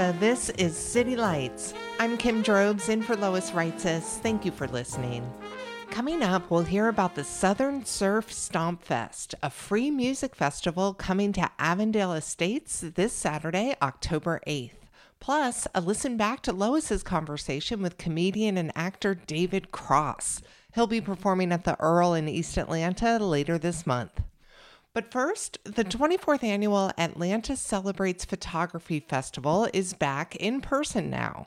This is City Lights. I'm Kim Drobes in for Lois Reitzes. Thank you for listening. Coming up, we'll hear about the Southern Surf Stomp Fest, a free music festival coming to Avondale Estates this Saturday, October 8th. Plus, a listen back to Lois's conversation with comedian and actor David Cross. He'll be performing at the Earl in East Atlanta later this month. But first, the mm. 24th annual Atlanta Celebrates Photography Festival is back in person now.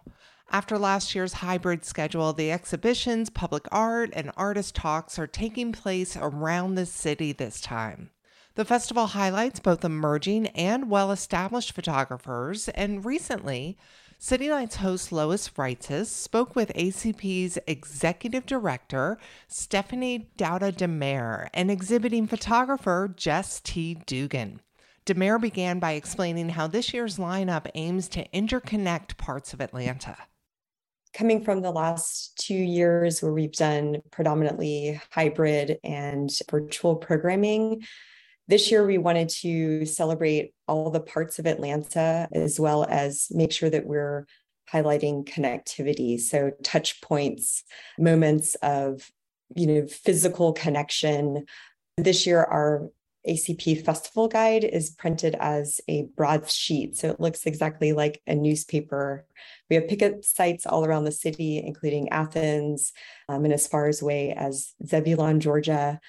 After last year's hybrid schedule, the exhibitions, public art, and artist talks are taking place around the city this time. The festival highlights both emerging and well established photographers, and recently, City Lights host Lois Reitzes spoke with ACP's executive director, Stephanie Dauda DeMare, and exhibiting photographer Jess T. Dugan. DeMare began by explaining how this year's lineup aims to interconnect parts of Atlanta. Coming from the last two years where we've done predominantly hybrid and virtual programming, this year, we wanted to celebrate all the parts of Atlanta as well as make sure that we're highlighting connectivity. So, touch points, moments of you know physical connection. This year, our ACP Festival Guide is printed as a broadsheet. So it looks exactly like a newspaper. We have pickup sites all around the city, including Athens um, and as far as away as Zebulon, Georgia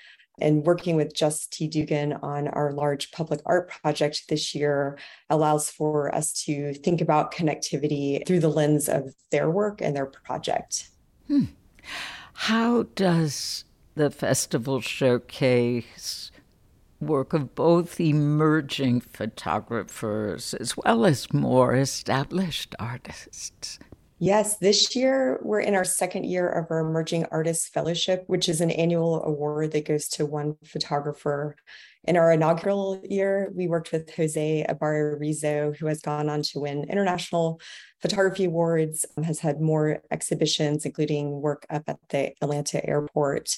and working with Jess T. Dugan on our large public art project this year allows for us to think about connectivity through the lens of their work and their project. Hmm. How does the festival showcase work of both emerging photographers as well as more established artists? Yes, this year we're in our second year of our Emerging Artists Fellowship, which is an annual award that goes to one photographer. In our inaugural year, we worked with Jose Ibarra Rizo, who has gone on to win international photography awards, um, has had more exhibitions, including work up at the Atlanta airport.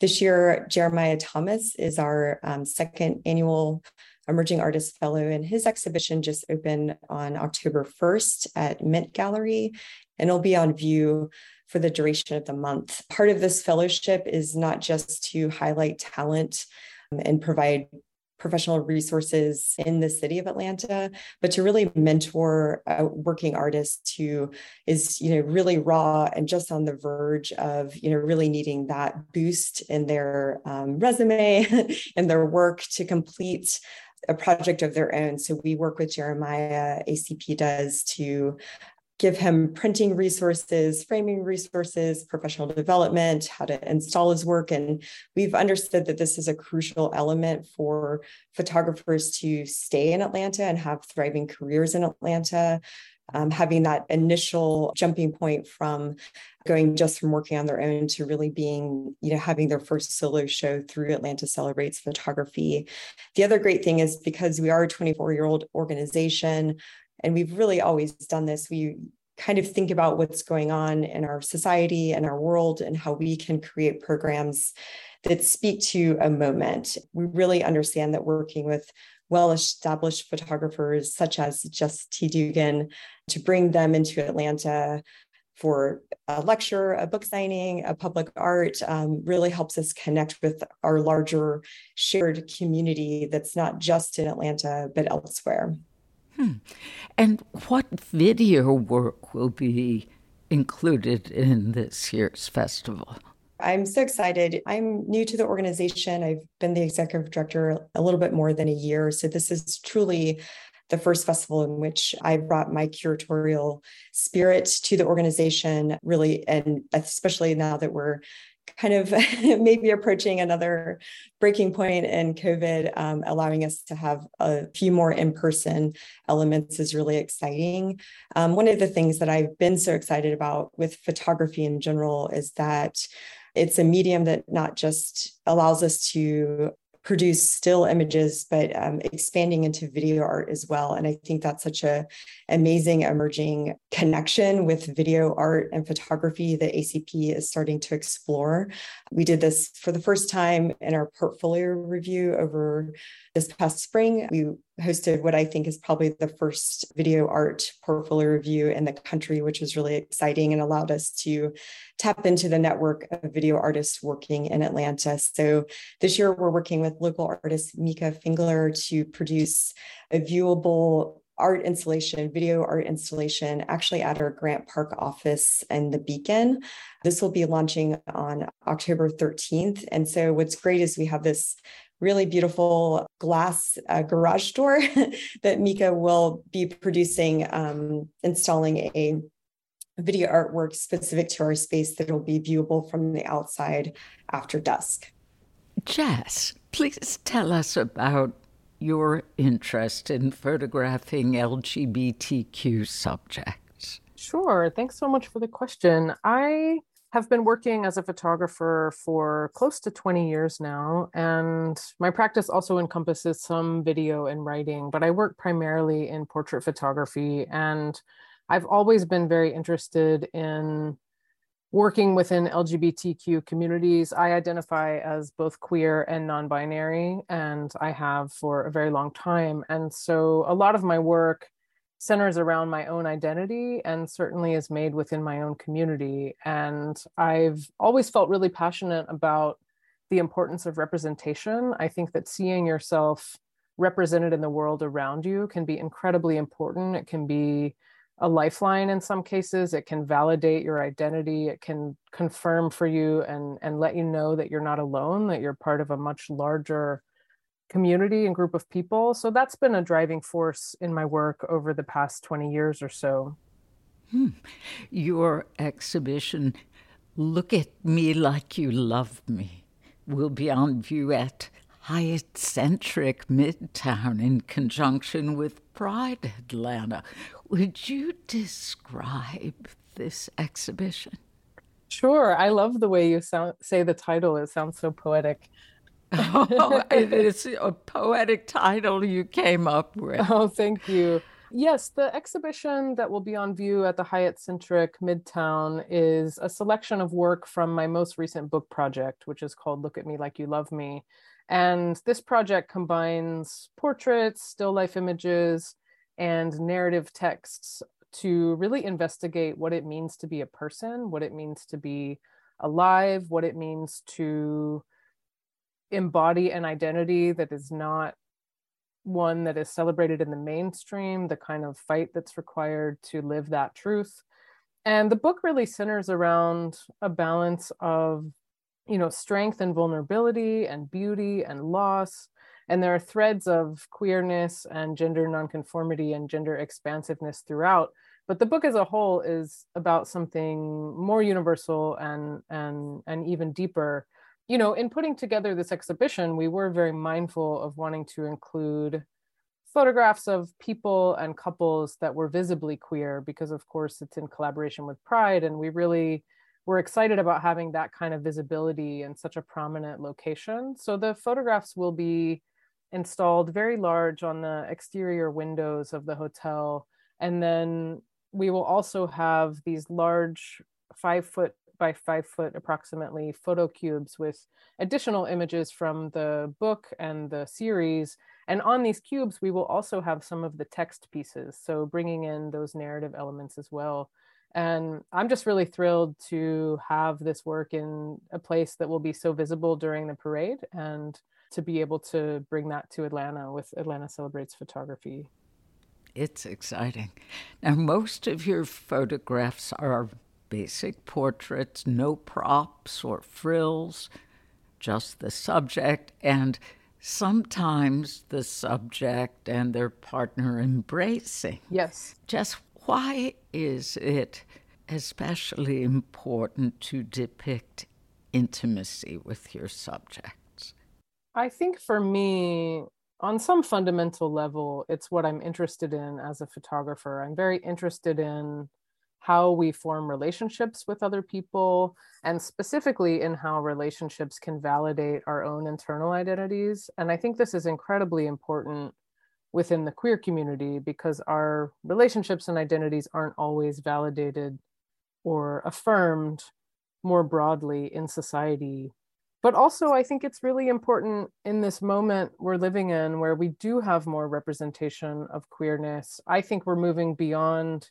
This year, Jeremiah Thomas is our um, second annual Emerging Artist Fellow, and his exhibition just opened on October 1st at Mint Gallery, and it'll be on view for the duration of the month. Part of this fellowship is not just to highlight talent um, and provide professional resources in the city of Atlanta, but to really mentor a working artist who is, you know, really raw and just on the verge of, you know, really needing that boost in their um, resume and their work to complete a project of their own. So we work with Jeremiah, ACP does to give him printing resources, framing resources, professional development, how to install his work. And we've understood that this is a crucial element for photographers to stay in Atlanta and have thriving careers in Atlanta um, having that initial jumping point from going just from working on their own to really being, you know, having their first solo show through Atlanta Celebrates Photography. The other great thing is because we are a 24 year old organization and we've really always done this, we kind of think about what's going on in our society and our world and how we can create programs that speak to a moment. We really understand that working with well established photographers such as Jess T. Dugan to bring them into Atlanta for a lecture, a book signing, a public art, um, really helps us connect with our larger shared community that's not just in Atlanta, but elsewhere. Hmm. And what video work will be included in this year's festival? I'm so excited. I'm new to the organization. I've been the executive director a little bit more than a year. So this is truly the first festival in which I brought my curatorial spirit to the organization, really, and especially now that we're kind of maybe approaching another breaking point in COVID, um, allowing us to have a few more in person elements is really exciting. Um, one of the things that I've been so excited about with photography in general is that it's a medium that not just allows us to produce still images, but um, expanding into video art as well. And I think that's such a amazing emerging connection with video art and photography that ACP is starting to explore. We did this for the first time in our portfolio review over this past spring. We hosted what I think is probably the first video art portfolio review in the country, which was really exciting and allowed us to tap into the network of video artists working in Atlanta. So this year we're working with local artist Mika Fingler to produce a viewable art installation, video art installation, actually at our Grant Park office and the Beacon. This will be launching on October 13th. And so, what's great is we have this really beautiful glass uh, garage door that Mika will be producing, um, installing a video artwork specific to our space that will be viewable from the outside after dusk. Jess, please tell us about your interest in photographing LGBTQ subjects. Sure. Thanks so much for the question. I have been working as a photographer for close to 20 years now, and my practice also encompasses some video and writing, but I work primarily in portrait photography. And I've always been very interested in working within LGBTQ communities. I identify as both queer and non binary, and I have for a very long time. And so a lot of my work centers around my own identity and certainly is made within my own community. And I've always felt really passionate about the importance of representation. I think that seeing yourself represented in the world around you can be incredibly important. It can be a lifeline in some cases. It can validate your identity. It can confirm for you and, and let you know that you're not alone, that you're part of a much larger community and group of people. So that's been a driving force in my work over the past 20 years or so. Hmm. Your exhibition, Look at Me Like You Love Me, will be on view at Hyatt Centric Midtown in conjunction with Pride Atlanta. Would you describe this exhibition? Sure. I love the way you sound, say the title. It sounds so poetic oh, it is a poetic title you came up with. Oh, thank you. Yes, the exhibition that will be on view at the Hyatt Centric Midtown is a selection of work from my most recent book project, which is called Look at Me Like You Love Me. And this project combines portraits, still life images, and narrative texts to really investigate what it means to be a person, what it means to be alive, what it means to embody an identity that is not one that is celebrated in the mainstream, the kind of fight that's required to live that truth. And the book really centers around a balance of, you know, strength and vulnerability and beauty and loss. And there are threads of queerness and gender nonconformity and gender expansiveness throughout. But the book as a whole is about something more universal and and and even deeper you know, in putting together this exhibition, we were very mindful of wanting to include photographs of people and couples that were visibly queer because of course it's in collaboration with pride and we really were excited about having that kind of visibility in such a prominent location. So the photographs will be installed very large on the exterior windows of the hotel and then we will also have these large five foot by five foot approximately photo cubes with additional images from the book and the series. And on these cubes, we will also have some of the text pieces. So bringing in those narrative elements as well. And I'm just really thrilled to have this work in a place that will be so visible during the parade and to be able to bring that to Atlanta with Atlanta Celebrates Photography. It's exciting. Now, most of your photographs are basic portraits, no props or frills, just the subject, and sometimes the subject and their partner embracing. Yes. Jess why is it especially important to depict intimacy with your subjects? I think for me, on some fundamental level, it's what I'm interested in as a photographer. I'm very interested in how we form relationships with other people, and specifically in how relationships can validate our own internal identities. And I think this is incredibly important within the queer community because our relationships and identities aren't always validated or affirmed more broadly in society. But also, I think it's really important in this moment we're living in where we do have more representation of queerness. I think we're moving beyond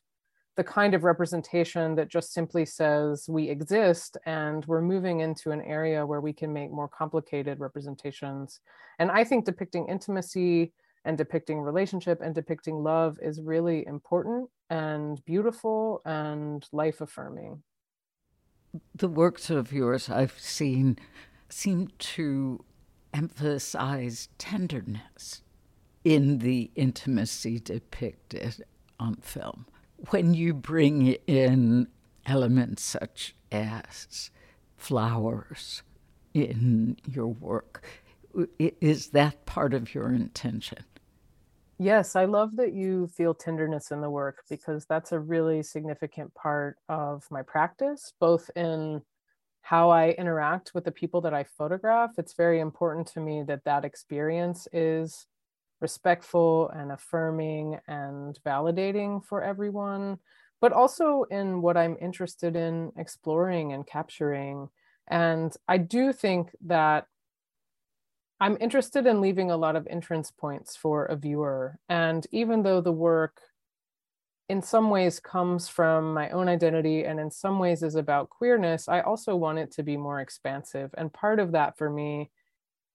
the kind of representation that just simply says we exist and we're moving into an area where we can make more complicated representations. And I think depicting intimacy and depicting relationship and depicting love is really important and beautiful and life affirming. The works of yours I've seen seem to emphasize tenderness in the intimacy depicted on film. When you bring in elements such as flowers in your work, is that part of your intention? Yes, I love that you feel tenderness in the work because that's a really significant part of my practice, both in how I interact with the people that I photograph. It's very important to me that that experience is respectful and affirming and validating for everyone, but also in what I'm interested in exploring and capturing. And I do think that I'm interested in leaving a lot of entrance points for a viewer. And even though the work in some ways comes from my own identity and in some ways is about queerness, I also want it to be more expansive. And part of that for me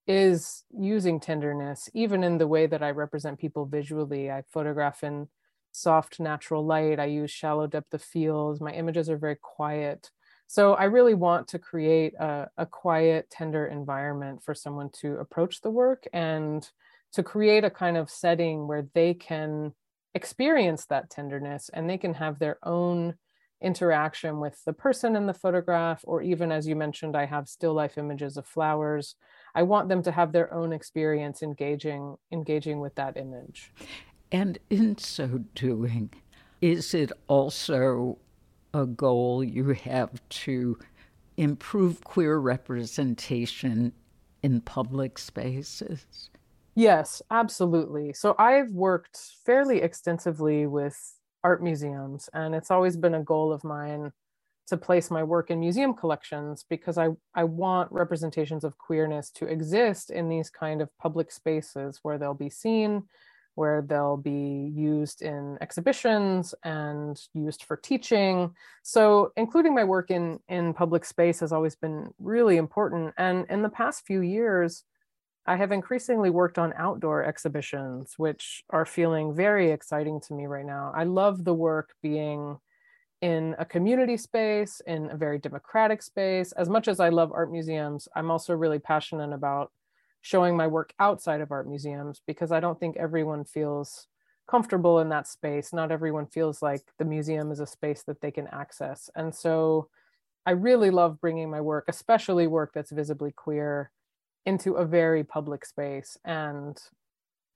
is using tenderness, even in the way that I represent people visually. I photograph in soft, natural light, I use shallow depth of field. My images are very quiet. So I really want to create a, a quiet, tender environment for someone to approach the work and to create a kind of setting where they can experience that tenderness and they can have their own interaction with the person in the photograph or even as you mentioned i have still life images of flowers i want them to have their own experience engaging engaging with that image and in so doing is it also a goal you have to improve queer representation in public spaces? Yes, absolutely. So I've worked fairly extensively with art museums, and it's always been a goal of mine to place my work in museum collections because I, I want representations of queerness to exist in these kind of public spaces where they'll be seen, where they'll be used in exhibitions and used for teaching. So including my work in, in public space has always been really important. And in the past few years, I have increasingly worked on outdoor exhibitions, which are feeling very exciting to me right now. I love the work being in a community space, in a very democratic space. As much as I love art museums, I'm also really passionate about showing my work outside of art museums because I don't think everyone feels comfortable in that space. Not everyone feels like the museum is a space that they can access. And so I really love bringing my work, especially work that's visibly queer, into a very public space and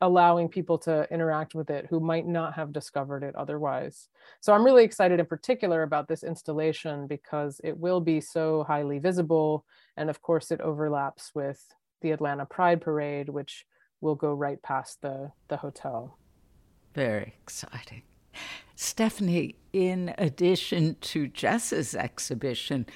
allowing people to interact with it who might not have discovered it otherwise. So I'm really excited in particular about this installation because it will be so highly visible. And of course, it overlaps with the Atlanta Pride Parade, which will go right past the, the hotel. Very exciting. Stephanie, in addition to Jess's exhibition,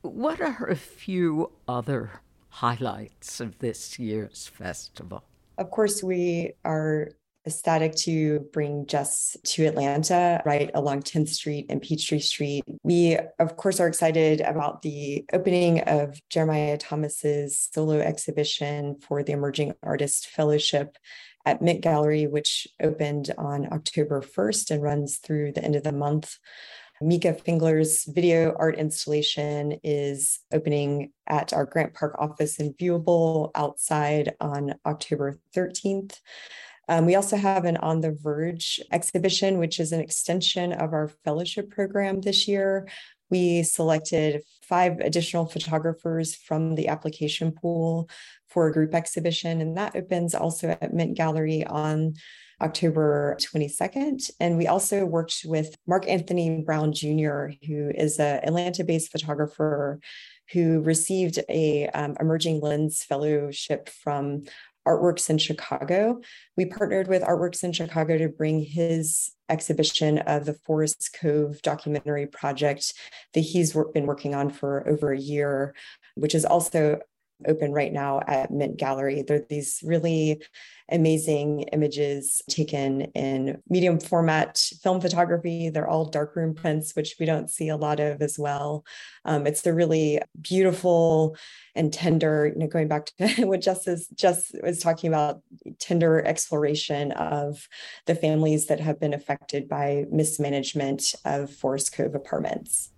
what are a few other highlights of this year's festival? Of course, we are ecstatic to bring Jess to Atlanta, right along 10th Street and Peachtree Street. We, of course, are excited about the opening of Jeremiah Thomas's solo exhibition for the Emerging Artist Fellowship at Mint Gallery, which opened on October 1st and runs through the end of the month. Mika Fingler's video art installation is opening at our Grant Park office in Viewable outside on October 13th. Um, we also have an On the Verge exhibition, which is an extension of our fellowship program this year. We selected five additional photographers from the application pool for a group exhibition, and that opens also at Mint Gallery on October 22nd. And we also worked with Mark Anthony Brown Jr., who is an Atlanta based photographer who received a um, emerging lens fellowship from Artworks in Chicago. We partnered with Artworks in Chicago to bring his exhibition of the Forest Cove documentary project that he's been working on for over a year, which is also open right now at Mint Gallery. There are these really amazing images taken in medium format film photography. They're all darkroom prints, which we don't see a lot of as well. Um, it's a really beautiful and tender, you know, going back to what Justice just was talking about, tender exploration of the families that have been affected by mismanagement of Forest Cove apartments.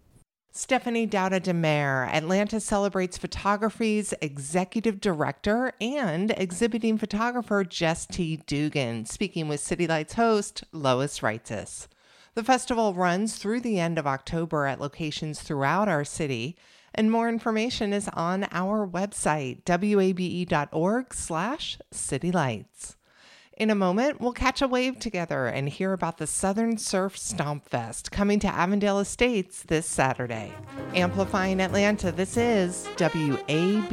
Stephanie Dauda DeMare, Atlanta Celebrates Photography's executive director and exhibiting photographer Jess T. Dugan, speaking with City Lights host Lois Reitzes. The festival runs through the end of October at locations throughout our city, and more information is on our website, wabe.org slash citylights. In a moment, we'll catch a wave together and hear about the Southern Surf Stomp Fest coming to Avondale Estates this Saturday. Amplifying Atlanta, this is WABE.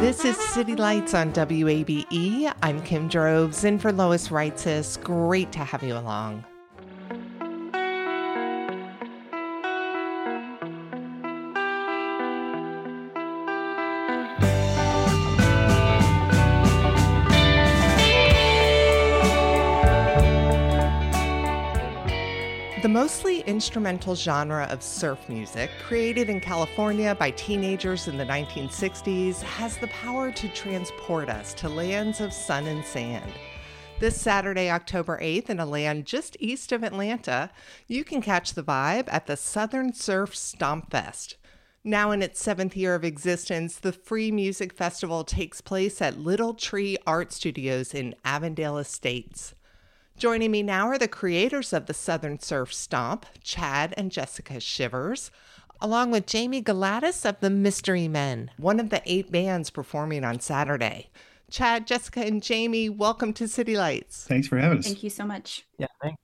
This is City Lights on WABE. I'm Kim Drobes, in for Lois Reitzes. Great to have you along. The mostly instrumental genre of surf music, created in California by teenagers in the 1960s, has the power to transport us to lands of sun and sand. This Saturday, October 8th, in a land just east of Atlanta, you can catch the vibe at the Southern Surf Stomp Fest. Now in its seventh year of existence, the free music festival takes place at Little Tree Art Studios in Avondale Estates. Joining me now are the creators of the Southern Surf Stomp, Chad and Jessica Shivers, along with Jamie Galatis of the Mystery Men, one of the eight bands performing on Saturday. Chad, Jessica, and Jamie, welcome to City Lights. Thanks for having us. Thank you so much. Yeah, thanks.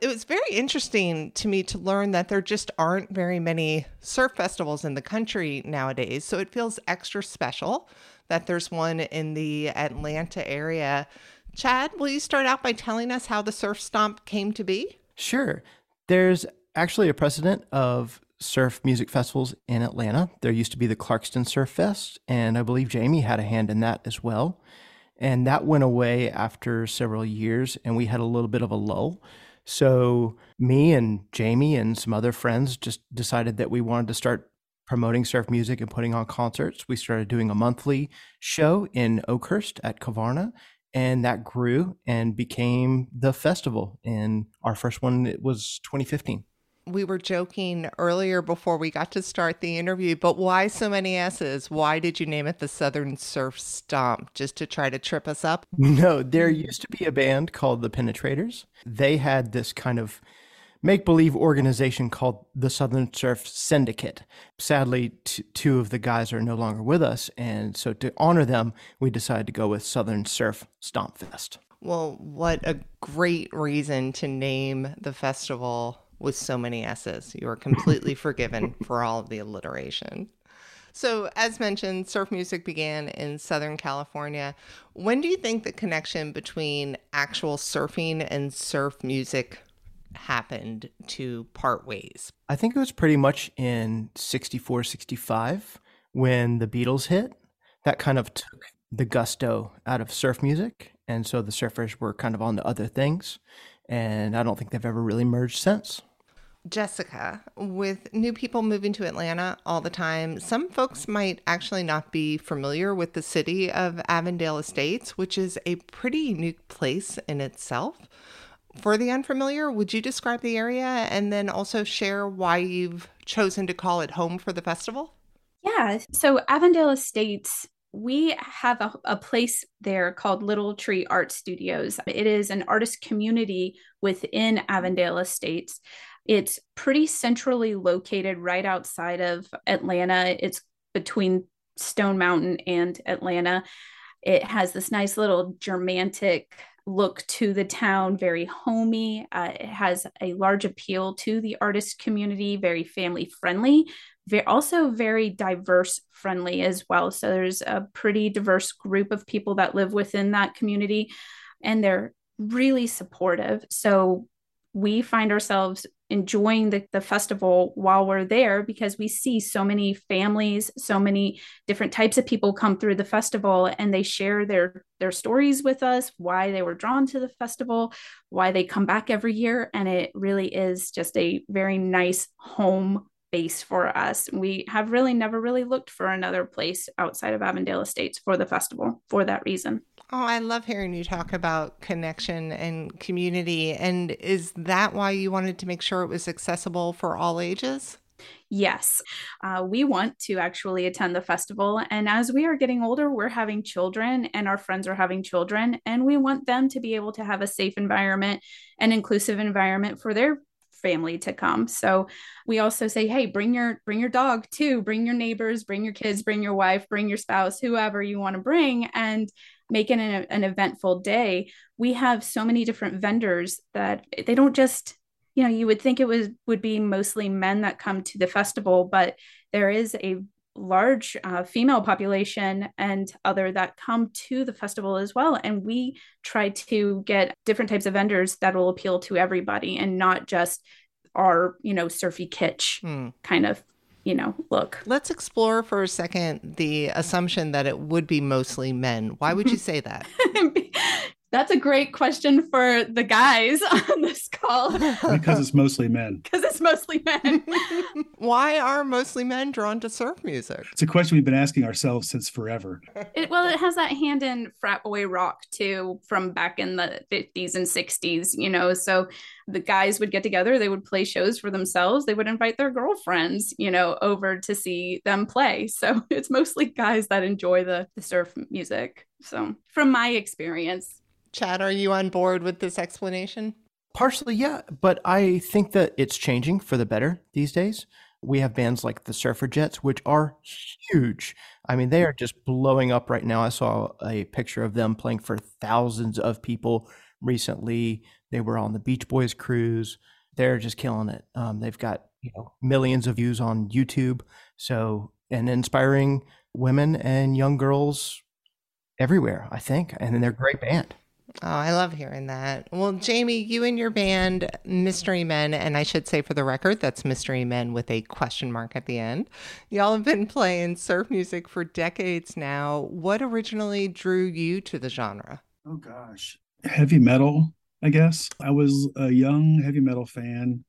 It was very interesting to me to learn that there just aren't very many surf festivals in the country nowadays. So it feels extra special that there's one in the Atlanta area. Chad, will you start out by telling us how the Surf Stomp came to be? Sure. There's actually a precedent of surf music festivals in Atlanta. There used to be the Clarkston Surf Fest, and I believe Jamie had a hand in that as well. And that went away after several years, and we had a little bit of a lull. So, me and Jamie and some other friends just decided that we wanted to start promoting surf music and putting on concerts. We started doing a monthly show in Oakhurst at Kavarna, and that grew and became the festival. And our first one it was 2015. We were joking earlier before we got to start the interview, but why so many S's? Why did you name it the Southern Surf Stomp? Just to try to trip us up? No, there used to be a band called the Penetrators. They had this kind of make believe organization called the Southern Surf Syndicate. Sadly, t- two of the guys are no longer with us. And so to honor them, we decided to go with Southern Surf Stomp Fest. Well, what a great reason to name the festival with so many S's. You are completely forgiven for all of the alliteration. So, as mentioned, surf music began in Southern California. When do you think the connection between actual surfing and surf music happened to part ways? I think it was pretty much in 64, 65 when the Beatles hit. That kind of took the gusto out of surf music. And so the surfers were kind of on to other things. And I don't think they've ever really merged since. Jessica, with new people moving to Atlanta all the time, some folks might actually not be familiar with the city of Avondale Estates, which is a pretty unique place in itself. For the unfamiliar, would you describe the area and then also share why you've chosen to call it home for the festival? Yeah, so Avondale Estates, we have a, a place there called Little Tree Art Studios. It is an artist community within Avondale Estates. It's pretty centrally located right outside of Atlanta. It's between Stone Mountain and Atlanta. It has this nice little germantic look to the town, very homey. Uh, it has a large appeal to the artist community, very family friendly, very, also very diverse friendly as well. So there's a pretty diverse group of people that live within that community, and they're really supportive. So we find ourselves enjoying the, the festival while we're there because we see so many families so many different types of people come through the festival and they share their their stories with us why they were drawn to the festival why they come back every year. And it really is just a very nice home base for us we have really never really looked for another place outside of avondale estates for the festival for that reason Oh, I love hearing you talk about connection and community. And is that why you wanted to make sure it was accessible for all ages? Yes, uh, we want to actually attend the festival. And as we are getting older, we're having children and our friends are having children. And we want them to be able to have a safe environment and inclusive environment for their family to come. So we also say, hey, bring your bring your dog too, bring your neighbors, bring your kids, bring your wife, bring your spouse, whoever you want to bring. And make it an, an eventful day we have so many different vendors that they don't just you know you would think it was would be mostly men that come to the festival but there is a large uh, female population and other that come to the festival as well and we try to get different types of vendors that will appeal to everybody and not just our you know surfy kitsch mm. kind of you know, look. Let's explore for a second the assumption that it would be mostly men. Why would you say that? That's a great question for the guys on this call. because it's mostly men. Because it's mostly men. Why are mostly men drawn to surf music? It's a question we've been asking ourselves since forever. It, well, it has that hand in frat boy rock too from back in the 50s and 60s, you know. So the guys would get together, they would play shows for themselves, they would invite their girlfriends, you know, over to see them play. So it's mostly guys that enjoy the, the surf music. So, from my experience, Chad, are you on board with this explanation? Partially, yeah, but I think that it's changing for the better these days. We have bands like the Surfrajettes, which are huge. I mean, they are just blowing up right now. I saw a picture of them playing for thousands of people recently. They were on the Beach Boys cruise. They're just killing it. Um, they've got you know millions of views on YouTube. So and inspiring women and young girls everywhere, I think, and they're a great band. Oh, I love hearing that. Well, Jamie, you and your band, Mystery Men, and I should say for the record, that's Mystery Men with a question mark at the end. Y'all have been playing surf music for decades now. What originally drew you to the genre? Oh, gosh. Heavy metal, I guess. I was a young heavy metal fan.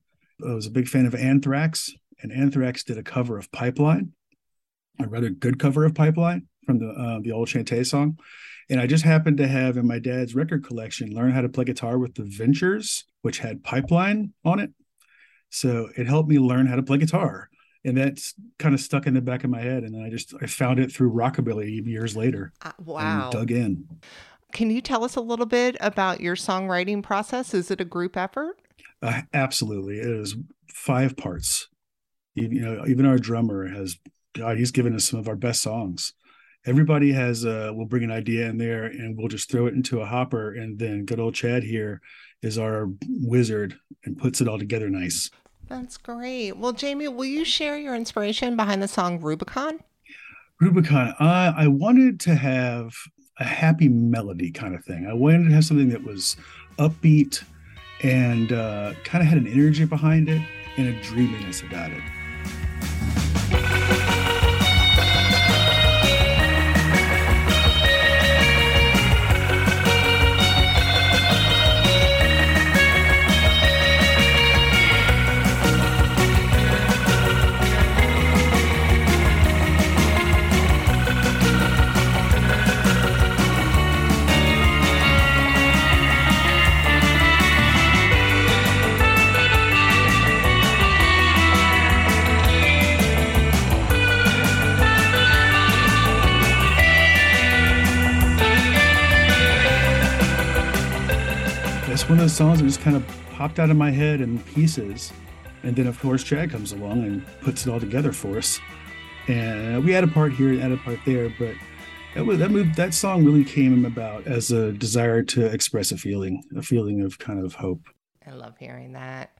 I was a big fan of Anthrax, and Anthrax did a cover of Pipeline, a rather good cover of Pipeline from the uh, the old Chantay song. And I just happened to have in my dad's record collection learn how to play guitar with the Ventures, which had Pipeline on it. So it helped me learn how to play guitar. And that's kind of stuck in the back of my head. And then I just I found it through rockabilly years later. Uh, wow. dug in. Can you tell us a little bit about your songwriting process? Is it a group effort? Uh, absolutely. It is five parts. You, you know, even our drummer has God, he's given us some of our best songs everybody has uh will bring an idea in there and we'll just throw it into a hopper and then good old chad here is our wizard and puts it all together nice. That's great. Well jamie will you share your inspiration behind the song rubicon? Rubicon uh, i wanted to have a happy melody kind of thing. I wanted to have something that was upbeat and uh, kind of had an energy behind it and a dreaminess about it one of those songs that just kind of popped out of my head in pieces. And then, of course, Chad comes along and puts it all together for us. And we had a part here and had a part there, but that was that moved that song really came about as a desire to express a feeling, a feeling of kind of hope. I love hearing that.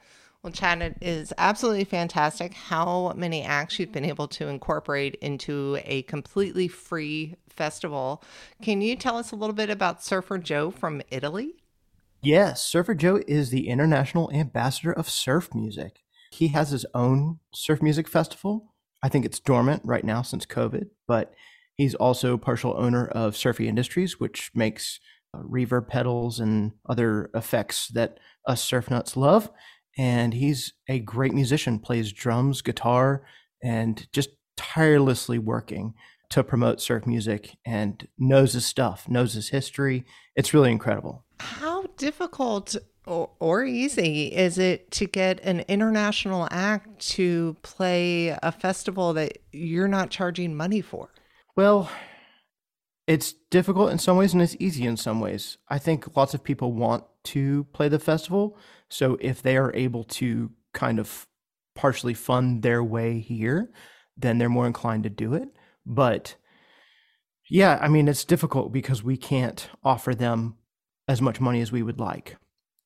Well, Chad, it is absolutely fantastic how many acts you've been able to incorporate into a completely free festival. Can you tell us a little bit about Surfer Joe from Italy? Yes, Surfer Joe is the international ambassador of surf music. He has his own surf music festival. I think it's dormant right now since COVID, but he's also partial owner of Surfy Industries, which makes uh, reverb pedals and other effects that us surf nuts love. And he's a great musician, plays drums, guitar, and just tirelessly working to promote surf music and knows his stuff, knows his history. It's really incredible. How difficult or, or easy is it to get an international act to play a festival that you're not charging money for? Well, it's difficult in some ways and it's easy in some ways. I think lots of people want to play the festival. So if they are able to kind of partially fund their way here, then they're more inclined to do it. But yeah, I mean, it's difficult because we can't offer them as much money as we would like.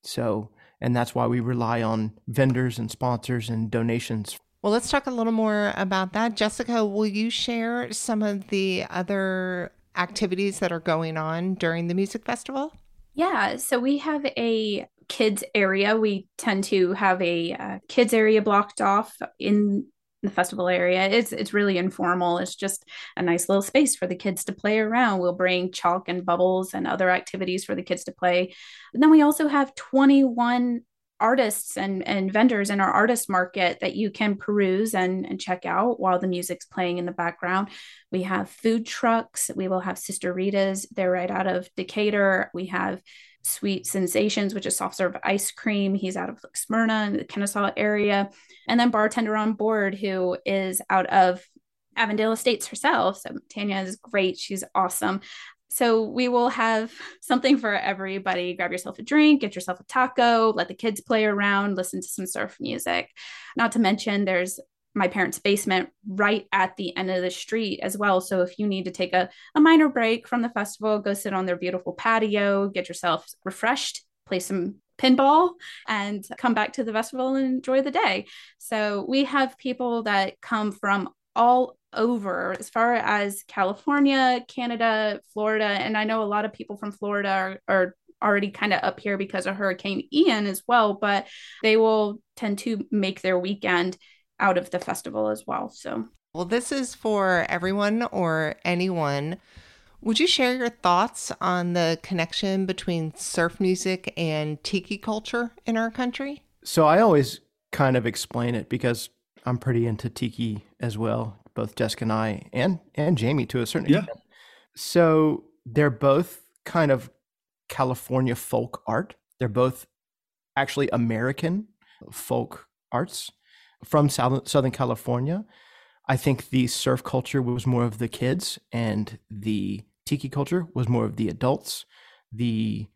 So, and that's why we rely on vendors and sponsors and donations. Well, let's talk a little more about that. Jessica, will you share some of the other activities that are going on during the music festival? Yeah, so we have a kids area. We tend to have a uh, kids area blocked off in the festival area. It's it's really informal. It's just a nice little space for the kids to play around. We'll bring chalk and bubbles and other activities for the kids to play. And then we also have 21 artists and, and vendors in our artist market that you can peruse and, and check out while the music's playing in the background. We have food trucks. We will have Sister Rita's. They're right out of Decatur. We have Sweet Sensations, which is soft serve ice cream. He's out of like, Smyrna in the Kennesaw area. And then Bartender on Board, who is out of Avondale Estates herself. So Tanya is great. She's awesome. So we will have something for everybody. Grab yourself a drink, get yourself a taco, let the kids play around, listen to some surf music. Not to mention, there's my parents' basement right at the end of the street as well. So if you need to take a, a minor break from the festival, go sit on their beautiful patio, get yourself refreshed, play some pinball, and come back to the festival and enjoy the day. So we have people that come from all over as far as California, Canada, Florida. And I know a lot of people from Florida are, are already kind of up here because of Hurricane Ian as well, but they will tend to make their weekend out of the festival as well. So, well, this is for everyone or anyone. Would you share your thoughts on the connection between surf music and tiki culture in our country? So, I always kind of explain it because I'm pretty into tiki as well, both Jessica and I, and and Jamie to a certain yeah. extent. So they're both kind of California folk art. They're both actually American folk arts from Southern California. I think the surf culture was more of the kids, and the tiki culture was more of the adults. The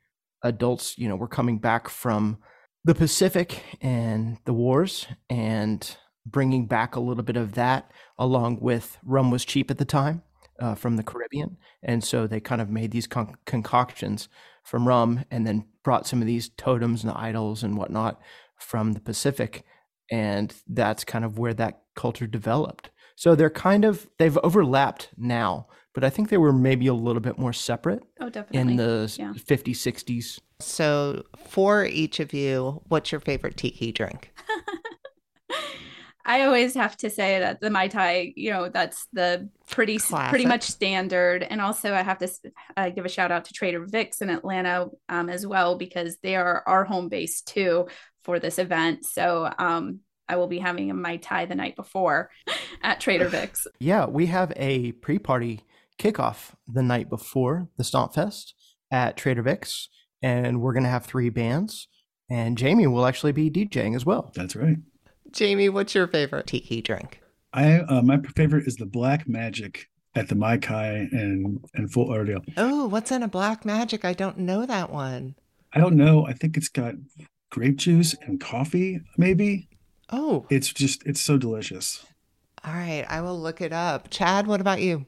adults, you know, were coming back from the Pacific and the wars and bringing back a little bit of that, along with rum was cheap at the time uh, from the Caribbean. And so they kind of made these con- concoctions from rum and then brought some of these totems and idols and whatnot from the Pacific. And that's kind of where that culture developed. So they're kind of, they've overlapped now, but I think they were maybe a little bit more separate. Oh, definitely. In the yeah. 50s, 60s. So for each of you, what's your favorite tiki drink? I always have to say that the Mai Tai, you know, that's the pretty Classic. pretty much standard. And also, I have to uh, give a shout out to Trader Vic's in Atlanta um, as well because they are our home base too for this event. So um, I will be having a Mai Tai the night before at Trader Vic's. Yeah, we have a pre-party kickoff the night before the Stomp Fest at Trader Vic's, and we're going to have three bands. And Jamie will actually be DJing as well. That's right. Jamie, what's your favorite tiki drink? I uh, my favorite is the Black Magic at the Mai Kai and and Fort Lauderdale. Oh, what's in a Black Magic? I don't know that one. I don't know. I think it's got grape juice and coffee, maybe. Oh, it's just it's so delicious. All right, I will look it up. Chad, what about you?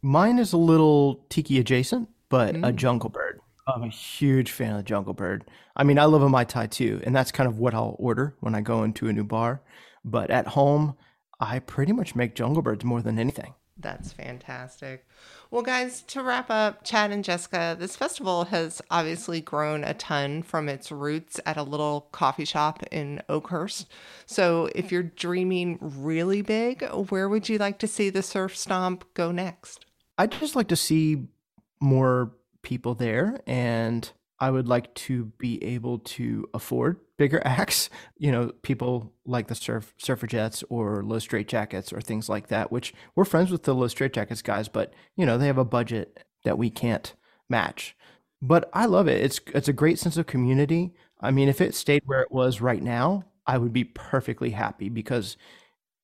Mine is a little tiki adjacent, but mm. a jungle bird. I'm a huge fan of the Jungle Bird. I mean, I love a Mai Tai too, and that's kind of what I'll order when I go into a new bar. But at home, I pretty much make Jungle Birds more than anything. That's fantastic. Well, guys, to wrap up, Chad and Jessica, this festival has obviously grown a ton from its roots at a little coffee shop in Oakhurst. So, if you're dreaming really big, where would you like to see the surf stomp go next? I'd just like to see more people there and I would like to be able to afford bigger acts, you know, people like the surf Surfrajettes or Los Straitjackets or things like that, which we're friends with the Los Straitjackets guys, but you know, they have a budget that we can't match. But I love it. It's it's a great sense of community. I mean, if it stayed where it was right now, I would be perfectly happy because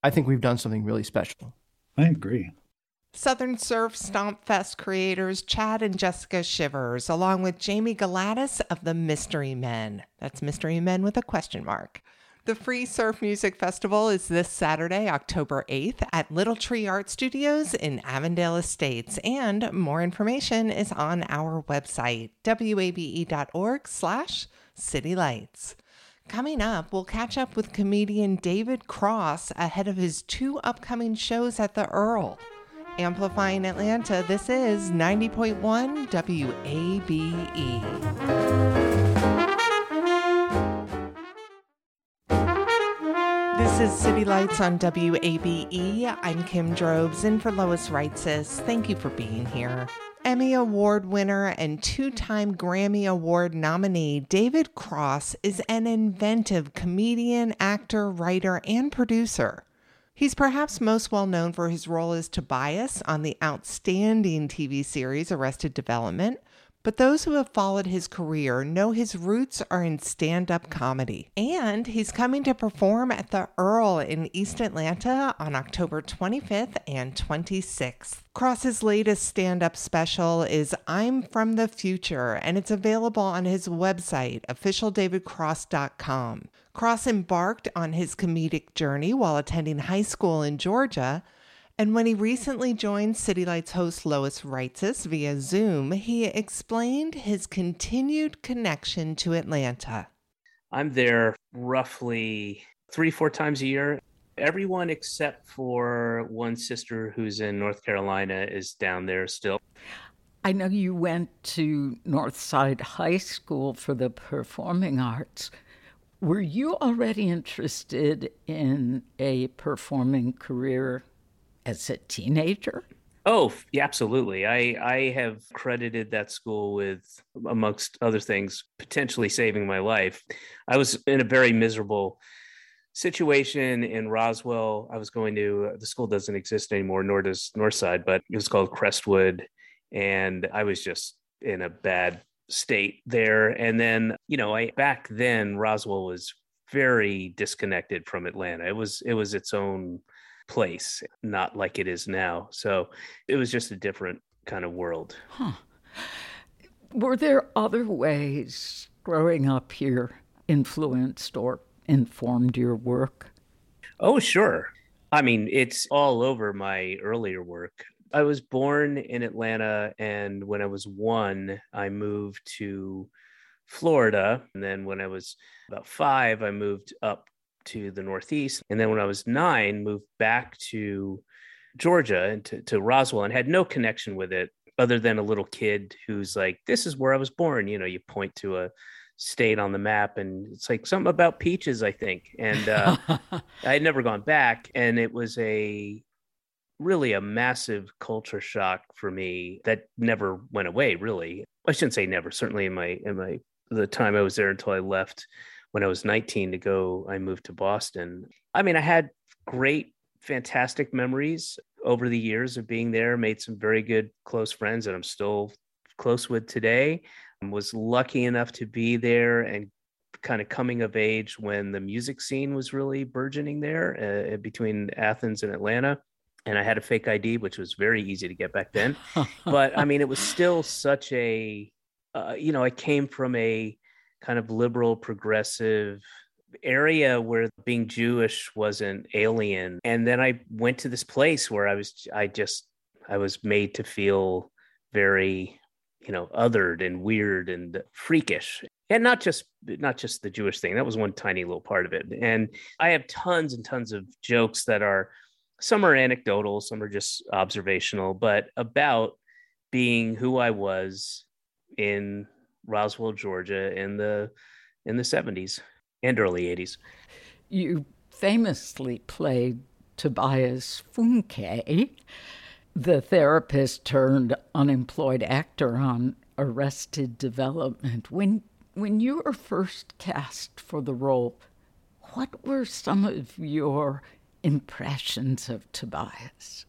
I think we've done something really special. I agree. Southern Surf Stomp Fest creators Chad and Jessica Shivers, along with Jamie Galatis of the Mystery Men. That's Mystery Men with a question mark. The Free Surf Music Festival is this Saturday, October 8th at Little Tree Art Studios in Avondale Estates, and more information is on our website, wabe.org slash citylights. Coming up, we'll catch up with comedian David Cross ahead of his two upcoming shows at the Earl. Amplifying Atlanta, this is 90.1 WABE. This is City Lights on WABE. I'm Kim Drobes, in for Lois Reitzes. Thank you for being here. Emmy Award winner and two time Grammy Award nominee David Cross is an inventive comedian, actor, writer, and producer. He's perhaps most well known for his role as Tobias on the outstanding TV series Arrested Development, but those who have followed his career know his roots are in stand up comedy. And he's coming to perform at the Earl in East Atlanta on October 25th and 26th. Cross's latest stand up special is I'm from the Future, and it's available on his website, officialdavidcross.com. Cross embarked on his comedic journey while attending high school in Georgia and when he recently joined City Lights host Lois Reitzes via Zoom, he explained his continued connection to Atlanta. I'm there roughly three, four times a year. Everyone except for one sister who's in North Carolina is down there still. I know you went to Northside High School for the performing arts. Were you already interested in a performing career as a teenager? Oh, yeah, absolutely. I I have credited that school with, amongst other things, potentially saving my life. I was in a very miserable situation in Roswell. I was going to uh, the school doesn't exist anymore, nor does Northside, but it was called Crestwood, and I was just in a bad state there. And then, you know, I back then Roswell was very disconnected from Atlanta. It was it was its own place, not like it is now. So it was just a different kind of world. Huh. Were there other ways growing up here influenced or informed your work? Oh, sure. I mean, it's all over my earlier work. I was born in Atlanta, and when I was one, I moved to Florida. And then when I was about five, I moved up to the Northeast. And then when I was nine, moved back to Georgia and to, to Roswell and had no connection with it other than a little kid who's like, this is where I was born. You know, you point to a state on the map and it's like something about peaches, I think. And uh, I had never gone back. And it was a really a massive culture shock for me that never went away, really. I shouldn't say never, certainly in my, in my, the time I was there until I left when I was 19 to go, I moved to Boston. I mean, I had great, fantastic memories over the years of being there, made some very good close friends that I'm still close with today. Was lucky enough to be there and kind of coming of age when the music scene was really burgeoning there uh, between Athens and Atlanta. And I had a fake ID, which was very easy to get back then. but I mean, it was still such a, uh, you know, I came from a kind of liberal, progressive area where being Jewish wasn't alien. And then I went to this place where I was, I just, I was made to feel very, you know, othered and weird and freakish. And not just not just the Jewish thing. That was one tiny little part of it. And I have tons and tons of jokes that are some are anecdotal, some are just observational, but about being who I was in Roswell, Georgia in the in the 70s and early 80s. You famously played Tobias Funke, the therapist turned unemployed actor on Arrested Development. When when you were first cast for the role, what were some of your impressions of Tobias?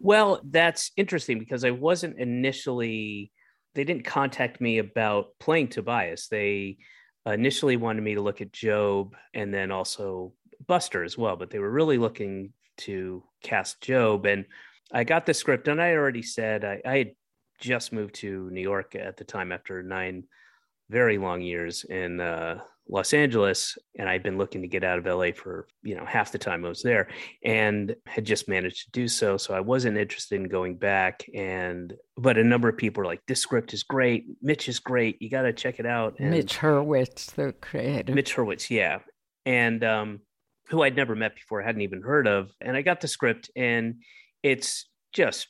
Well, that's interesting because I wasn't initially they didn't contact me about playing Tobias. They initially wanted me to look at Gob and then also Buster as well, but they were really looking to cast Gob. And I got the script, and I already said I, I had just moved to New York at the time after nine very long years in uh, Los Angeles, and I'd been looking to get out of LA for you know half the time I was there, and had just managed to do so. So I wasn't interested in going back. And but a number of people were like, "This script is great. Mitch is great. You got to check it out." And Mitch Hurwitz, the creator. Mitch Hurwitz, yeah, and um, who I'd never met before, hadn't even heard of. And I got the script, and it's just,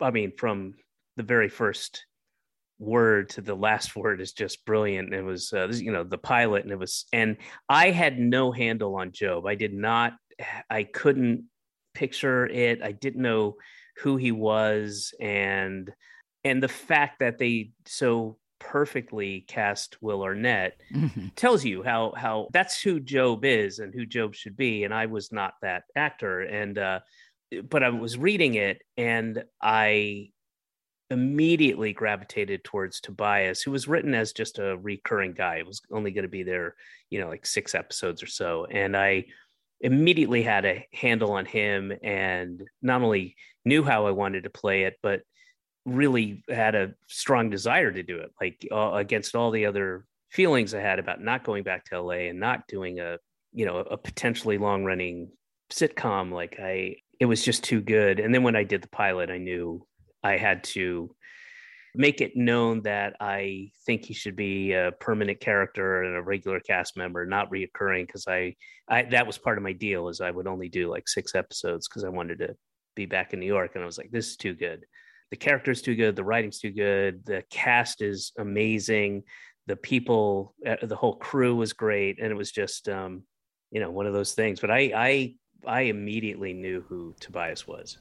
I mean, from the very first word to the last word is just brilliant. It was, uh, you know, the pilot, and it was, and I had no handle on Gob. I did not, I couldn't picture it. I didn't know who he was, and and the fact that they so perfectly cast Will Arnett mm-hmm. tells you how how that's who Gob is and who Gob should be. And I was not that actor, and uh, but I was reading it, and I immediately gravitated towards Tobias, who was written as just a recurring guy. It was only going to be there, you know, like six episodes or so. And I immediately had a handle on him and not only knew how I wanted to play it, but really had a strong desire to do it, like uh, against all the other feelings I had about not going back to LA and not doing a, you know, a potentially long running sitcom. Like I, it was just too good. And then when I did the pilot, I knew I had to make it known that I think he should be a permanent character and a regular cast member, not reoccurring. Because I, I that was part of my deal is I would only do like six episodes because I wanted to be back in New York, and I was like, this is too good. The character's too good. The writing's too good. The cast is amazing. The people, uh, the whole crew was great, and it was just, um, you know, one of those things. But I, I, I immediately knew who Tobias was.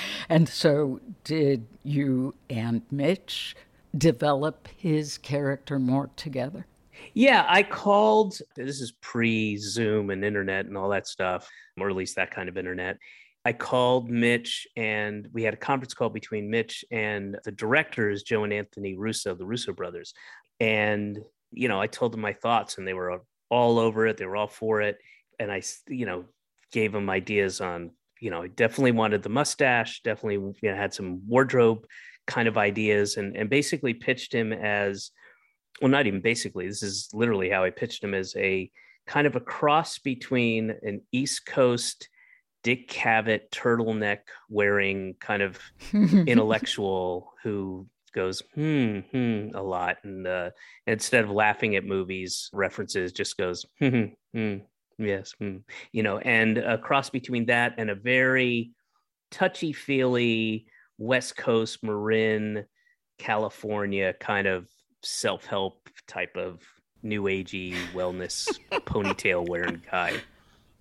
And so, did you and Mitch develop his character more together? Yeah, I called. This is pre Zoom and internet and all that stuff, or at least that kind of internet. I called Mitch and we had a conference call between Mitch and the directors, Joe and Anthony Russo, the Russo brothers. And, you know, I told them my thoughts and they were all over it. They were all for it. And I, you know, gave them ideas on, you know, definitely wanted the mustache, definitely you know, had some wardrobe kind of ideas and, and basically pitched him as, well, not even basically, this is literally how I pitched him as a kind of a cross between an East Coast Dick Cavett turtleneck wearing kind of intellectual who goes hmm hmm a lot. And uh, instead of laughing at movies references just goes hmm, hmm, hmm yes hmm. you know and a cross between that and a very touchy feely west coast marin california kind of self-help type of new agey wellness ponytail wearing guy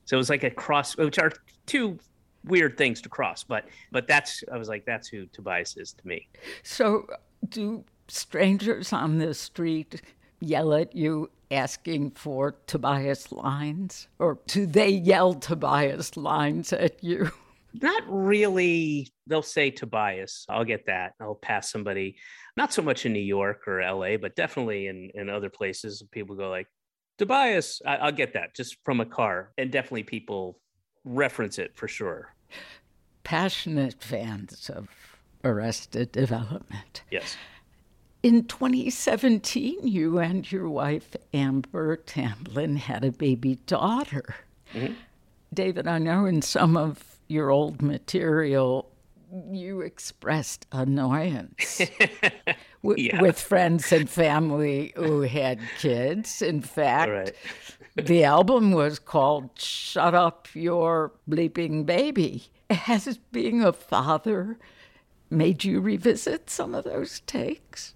so it was like a cross which are two weird things to cross but but that's i was like that's who tobias is to me so do strangers on the street yell at you asking for tobias lines? Or do they yell tobias lines at you? Not really. They'll say tobias. I'll get that. I'll pass somebody not so much in new york or la but definitely in in other places. People go like tobias. I, i'll get that just from a car. And definitely people reference it for sure. Passionate fans of Arrested Development. Yes. In 2017, you and your wife, Amber Tamblyn, had a baby daughter. Mm-hmm. David, I know in some of your old material, you expressed annoyance w- yeah. with friends and family who had kids. In fact, right the album was called Shut Up Your Bleeping Baby. Has being a father made you revisit some of those takes?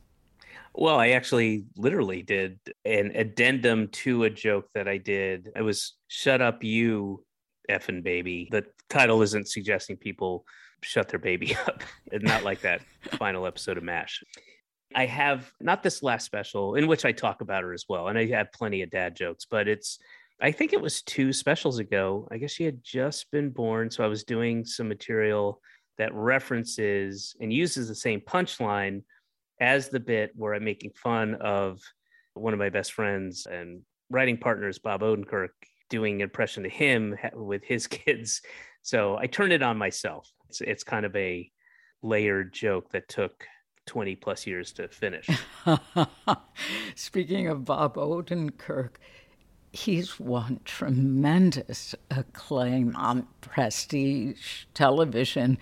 Well, I actually literally did an addendum to a joke that I did. It was Shut Up You Effing Baby. The title isn't suggesting people shut their baby up. It's not like that final episode of MASH. I have not this last special in which I talk about her as well. And I have plenty of dad jokes, but it's, I think it was two specials ago. I guess she had just been born. So I was doing some material that references and uses the same punchline as the bit where I'm making fun of one of my best friends and writing partners, Bob Odenkirk, doing impression to him with his kids. So I turned it on myself. It's, it's kind of a layered joke that took 20 plus years to finish. Speaking of Bob Odenkirk, he's won tremendous acclaim on prestige television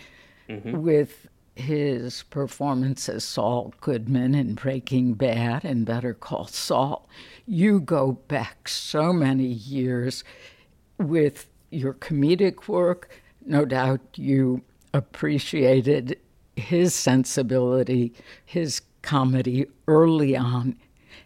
mm-hmm. with his performance as Saul Goodman in Breaking Bad and Better Call Saul. You go back so many years with your comedic work. No doubt you appreciated his sensibility, his comedy early on.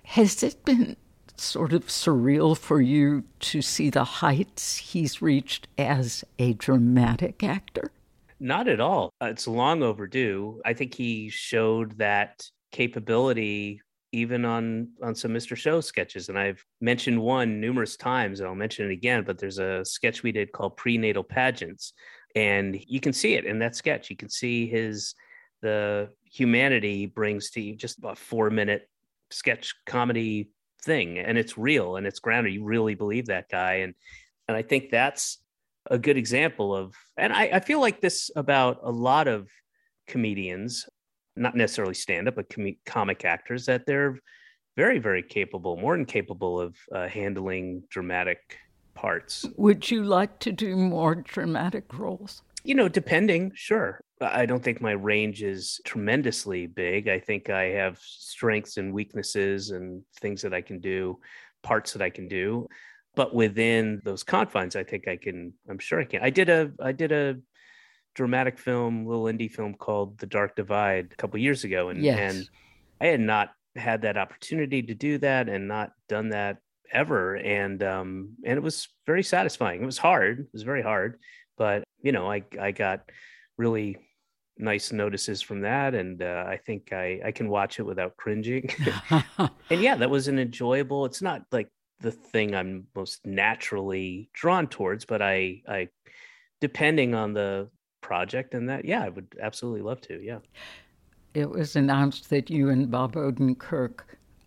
Has it been sort of surreal for you to see the heights he's reached as a dramatic actor? Not at all. Uh, it's long overdue. I think he showed that capability even on on some Mr. Show sketches. And I've mentioned one numerous times, and I'll mention it again. But there's a sketch we did called Prenatal Pageants, and you can see it in that sketch. You can see his the humanity he brings to you just a four minute sketch comedy thing and it's real and it's grounded you really believe that guy and and i think that's a good example of and i, I feel like this about a lot of comedians not necessarily stand up but com- comic actors that they're very very capable more than capable of uh, handling dramatic parts would you like to do more dramatic roles you know, depending, sure. I don't think my range is tremendously big. I think I have strengths and weaknesses and things that I can do, parts that I can do. But within those confines, I think I can, I'm sure I can. I did a, I did a dramatic film, little indie film called The Dark Divide a couple years ago. And, yes. and I had not had that opportunity to do that and not done that ever. And, um, and it was very satisfying. It was hard. It was very hard but you know, I I got really nice notices from that, and uh, I think I I can watch it without cringing. and yeah, that was an enjoyable. It's not like the thing I'm most naturally drawn towards, but I I depending on the project and that, yeah, I would absolutely love to. Yeah. It was announced that you and Bob Odenkirk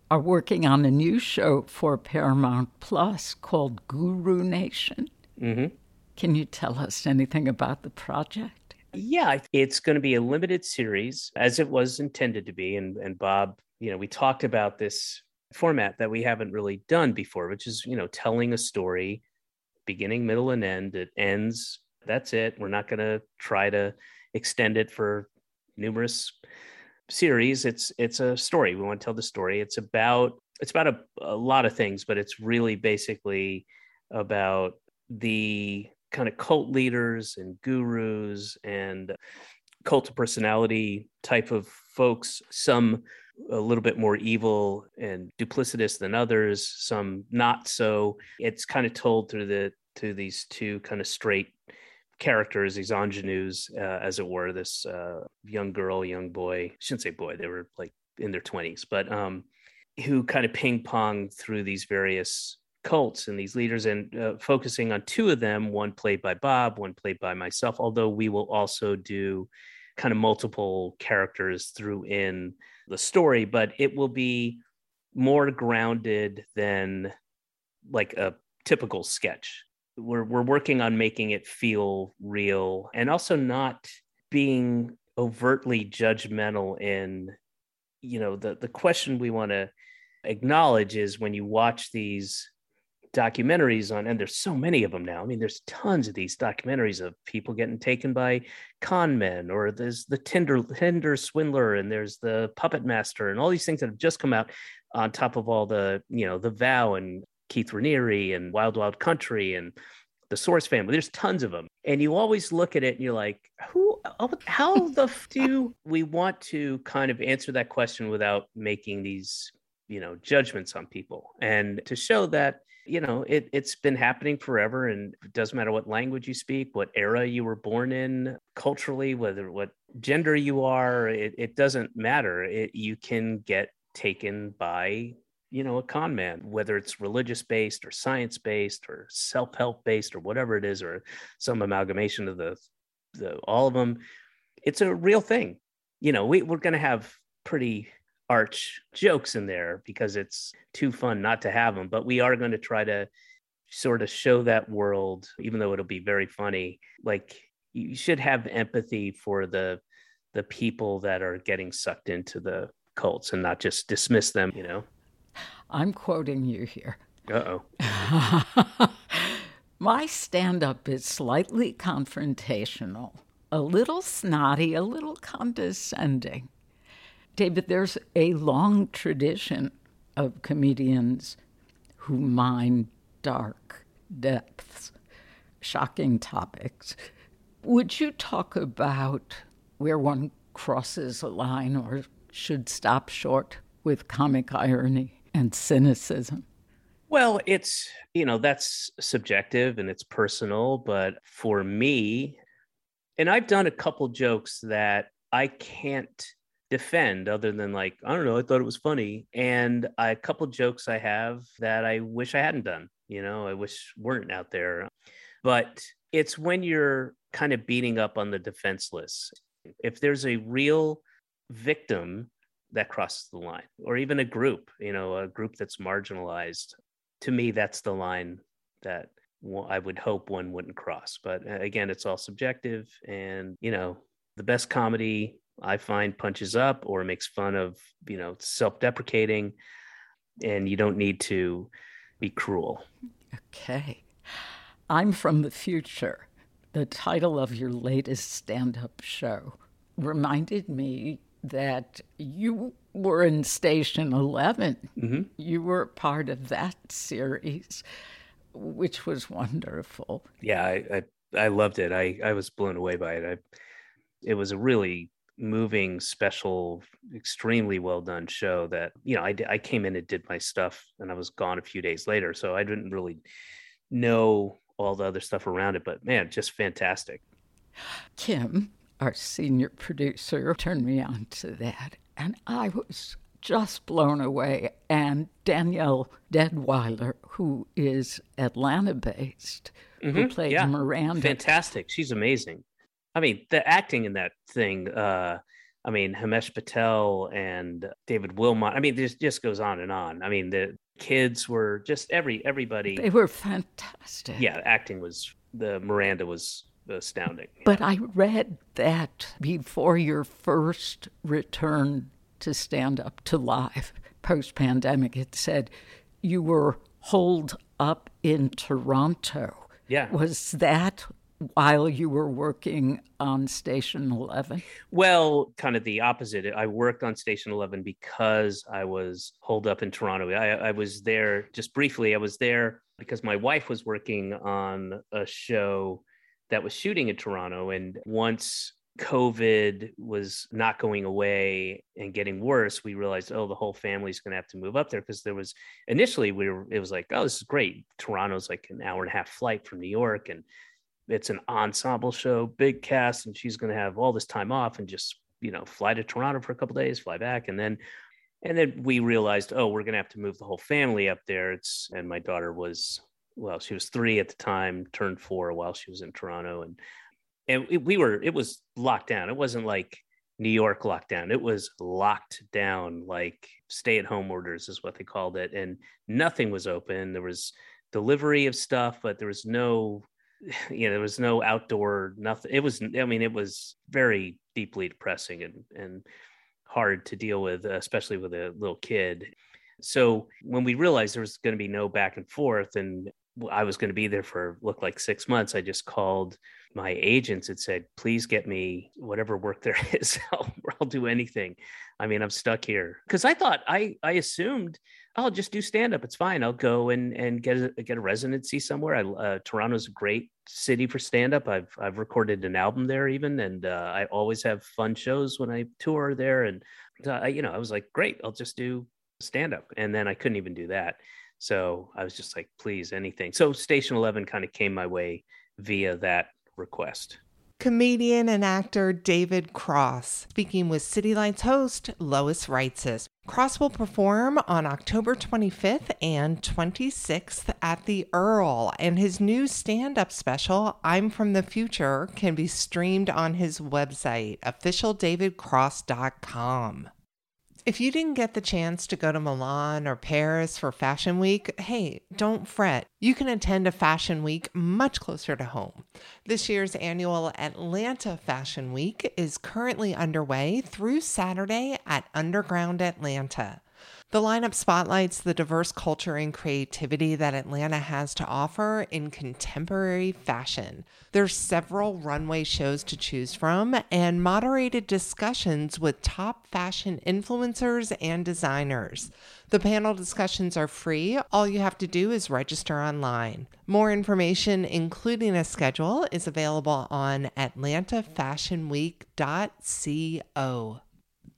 are working on a new show for Paramount Plus called Guru Nation. Mm-hmm. Can you tell us anything about the project? Yeah, it's going to be a limited series as it was intended to be. And, and Bob, you know, we talked about this format that we haven't really done before, which is, you know, telling a story beginning, middle, and end. It ends. That's it. We're not going to try to extend it for numerous series it's it's a story we want to tell the story it's about it's about a, a lot of things but it's really basically about the kind of cult leaders and gurus and cult of personality type of folks some a little bit more evil and duplicitous than others some not so. It's kind of told through the to these two kind of straight characters, these ingenues, uh, as it were, this uh, young girl, young boy, I shouldn't say boy, they were like in their 20s, but um, who kind of ping pong through these various cults and these leaders and uh, focusing on two of them, one played by Bob, one played by myself, although we will also do kind of multiple characters through in the story, but it will be more grounded than like a typical sketch. We're we're working on making it feel real and also not being overtly judgmental in you know the the question we want to acknowledge is when you watch these documentaries on and there's so many of them now i mean there's tons of these documentaries of people getting taken by con men or there's the tinder tinder swindler and there's the puppet master and all these things that have just come out on top of all the you know the vow and Keith Raniere and Wild Wild Country and the Source family. There's tons of them. And you always look at it and you're like, who, oh, how the do we want to kind of answer that question without making these, you know, judgments on people and to show that, you know, it, it's been happening forever and it doesn't matter what language you speak, what era you were born in culturally, whether what gender you are, it, it doesn't matter. It, you can get taken by you know a con man whether it's religious based or science based or self-help based or whatever it is or some amalgamation of the, the all of them it's a real thing you know we, we're going to have pretty arch jokes in there because it's too fun not to have them but we are going to try to sort of show that world even though it'll be very funny like you should have empathy for the the people that are getting sucked into the cults and not just dismiss them you know I'm quoting you here. Uh oh. My stand up is slightly confrontational, a little snotty, a little condescending. David, there's a long tradition of comedians who mine dark depths, shocking topics. Would you talk about where one crosses a line or should stop short with comic irony? and cynicism? Well, it's, you know, that's subjective and it's personal. But for me, and I've done a couple jokes that I can't defend other than like, I don't know, I thought it was funny. And a couple jokes I have that I wish I hadn't done, you know, I wish weren't out there. But it's when you're kind of beating up on the defenseless. If there's a real victim that crosses the line or even a group you know a group that's marginalized to me that's the line that i would hope one wouldn't cross but uh, again it's all subjective and you know the best comedy i find punches up or makes fun of you know self-deprecating and you don't need to be cruel okay i'm from the future the title of your latest stand-up show reminded me that you were in Station 11. Mm-hmm. You were part of that series, which was wonderful. Yeah, I, I, I loved it. I, I was blown away by it. I, it was a really moving, special, extremely well done show that, you know, I, I came in and did my stuff and I was gone a few days later. So I didn't really know all the other stuff around it, but man, just fantastic. Kim, our senior producer turned me on to that. And I was just blown away. And Danielle Deadwyler, who is Atlanta based, mm-hmm. who played yeah. Miranda. Fantastic. She's amazing. I mean, the acting in that thing, uh, I mean, Himesh Patel and David Wilmot. I mean, this just goes on and on. I mean, the kids were just every everybody. They were fantastic. Yeah, acting was the Miranda was astounding. But I read that before your first return to stand up to live post pandemic, it said you were holed up in Toronto. Yeah. Was that while you were working on Station 11? Well, kind of the opposite. I worked on Station 11 because I was holed up in Toronto. I, I was there just briefly. I was there because my wife was working on a show that was shooting in Toronto. And once COVID was not going away and getting worse, we realized, oh, the whole family's going to have to move up there because there was initially we were it was like, oh, this is great. Toronto's like an hour and a half flight from New York, and it's an ensemble show, big cast, and she's going to have all this time off and just you know fly to Toronto for a couple days, fly back, and then and then we realized, oh, we're going to have to move the whole family up there. It's and my daughter was well, she was three at the time, turned four while she was in Toronto, and and it, we were it was locked down. It wasn't like New York lockdown. It was locked down, like stay at home orders is what they called it, and nothing was open. There was delivery of stuff, but there was no you know there was no outdoor nothing it was i mean it was very deeply depressing and and hard to deal with especially with a little kid so when we realized there was going to be no back and forth and I was going to be there for looked like six months. I just called my agents and said, please get me whatever work there is. I'll, I'll do anything. I mean, I'm stuck here because I thought I I assumed I'll just do stand up. It's fine. I'll go and and get a, get a residency somewhere. I, uh, Toronto's a great city for stand up. I've I've recorded an album there even, and uh, I always have fun shows when I tour there. And uh, you know, I was like, great. I'll just do stand up, and then I couldn't even do that. So I was just like, please, anything. So Station 11 kind of came my way via that request. Comedian and actor David Cross speaking with City Lights host Lois Reitzes. Cross will perform on October 25th and 26th at the Earl, and his new stand up special, I'm from the Future, can be streamed on his website, officialdavidcross.com. If you didn't get the chance to go to Milan or Paris for Fashion Week, hey, don't fret. You can attend a Fashion Week much closer to home. This year's annual Atlanta Fashion Week is currently underway through Saturday at Underground Atlanta. The lineup spotlights the diverse culture and creativity that Atlanta has to offer in contemporary fashion. There's several runway shows to choose from and moderated discussions with top fashion influencers and designers. The panel discussions are free. All you have to do is register online. More information, including a schedule, is available on atlantafashionweek.co.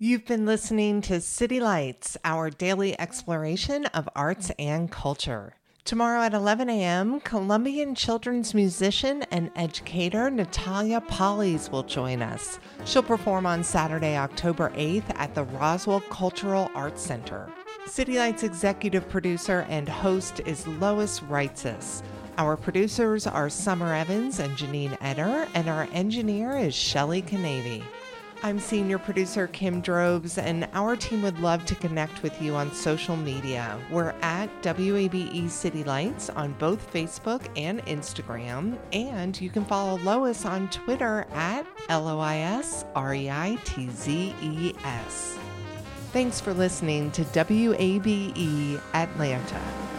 You've been listening to City Lights, our daily exploration of arts and culture. Tomorrow at 11 a.m., Colombian children's musician and educator Natalia Pollies will join us. She'll perform on Saturday, October 8th at the Roswell Cultural Arts Center. City Lights executive producer and host is Lois Reitzes. Our producers are Summer Evans and Janine Eder, and our engineer is Shelly Canavy. I'm senior producer Kim Drobes, and our team would love to connect with you on social media. We're at WABE City Lights on both Facebook and Instagram, and you can follow Lois on Twitter at L O I S R E I T Z E S. Thanks for listening to WABE Atlanta.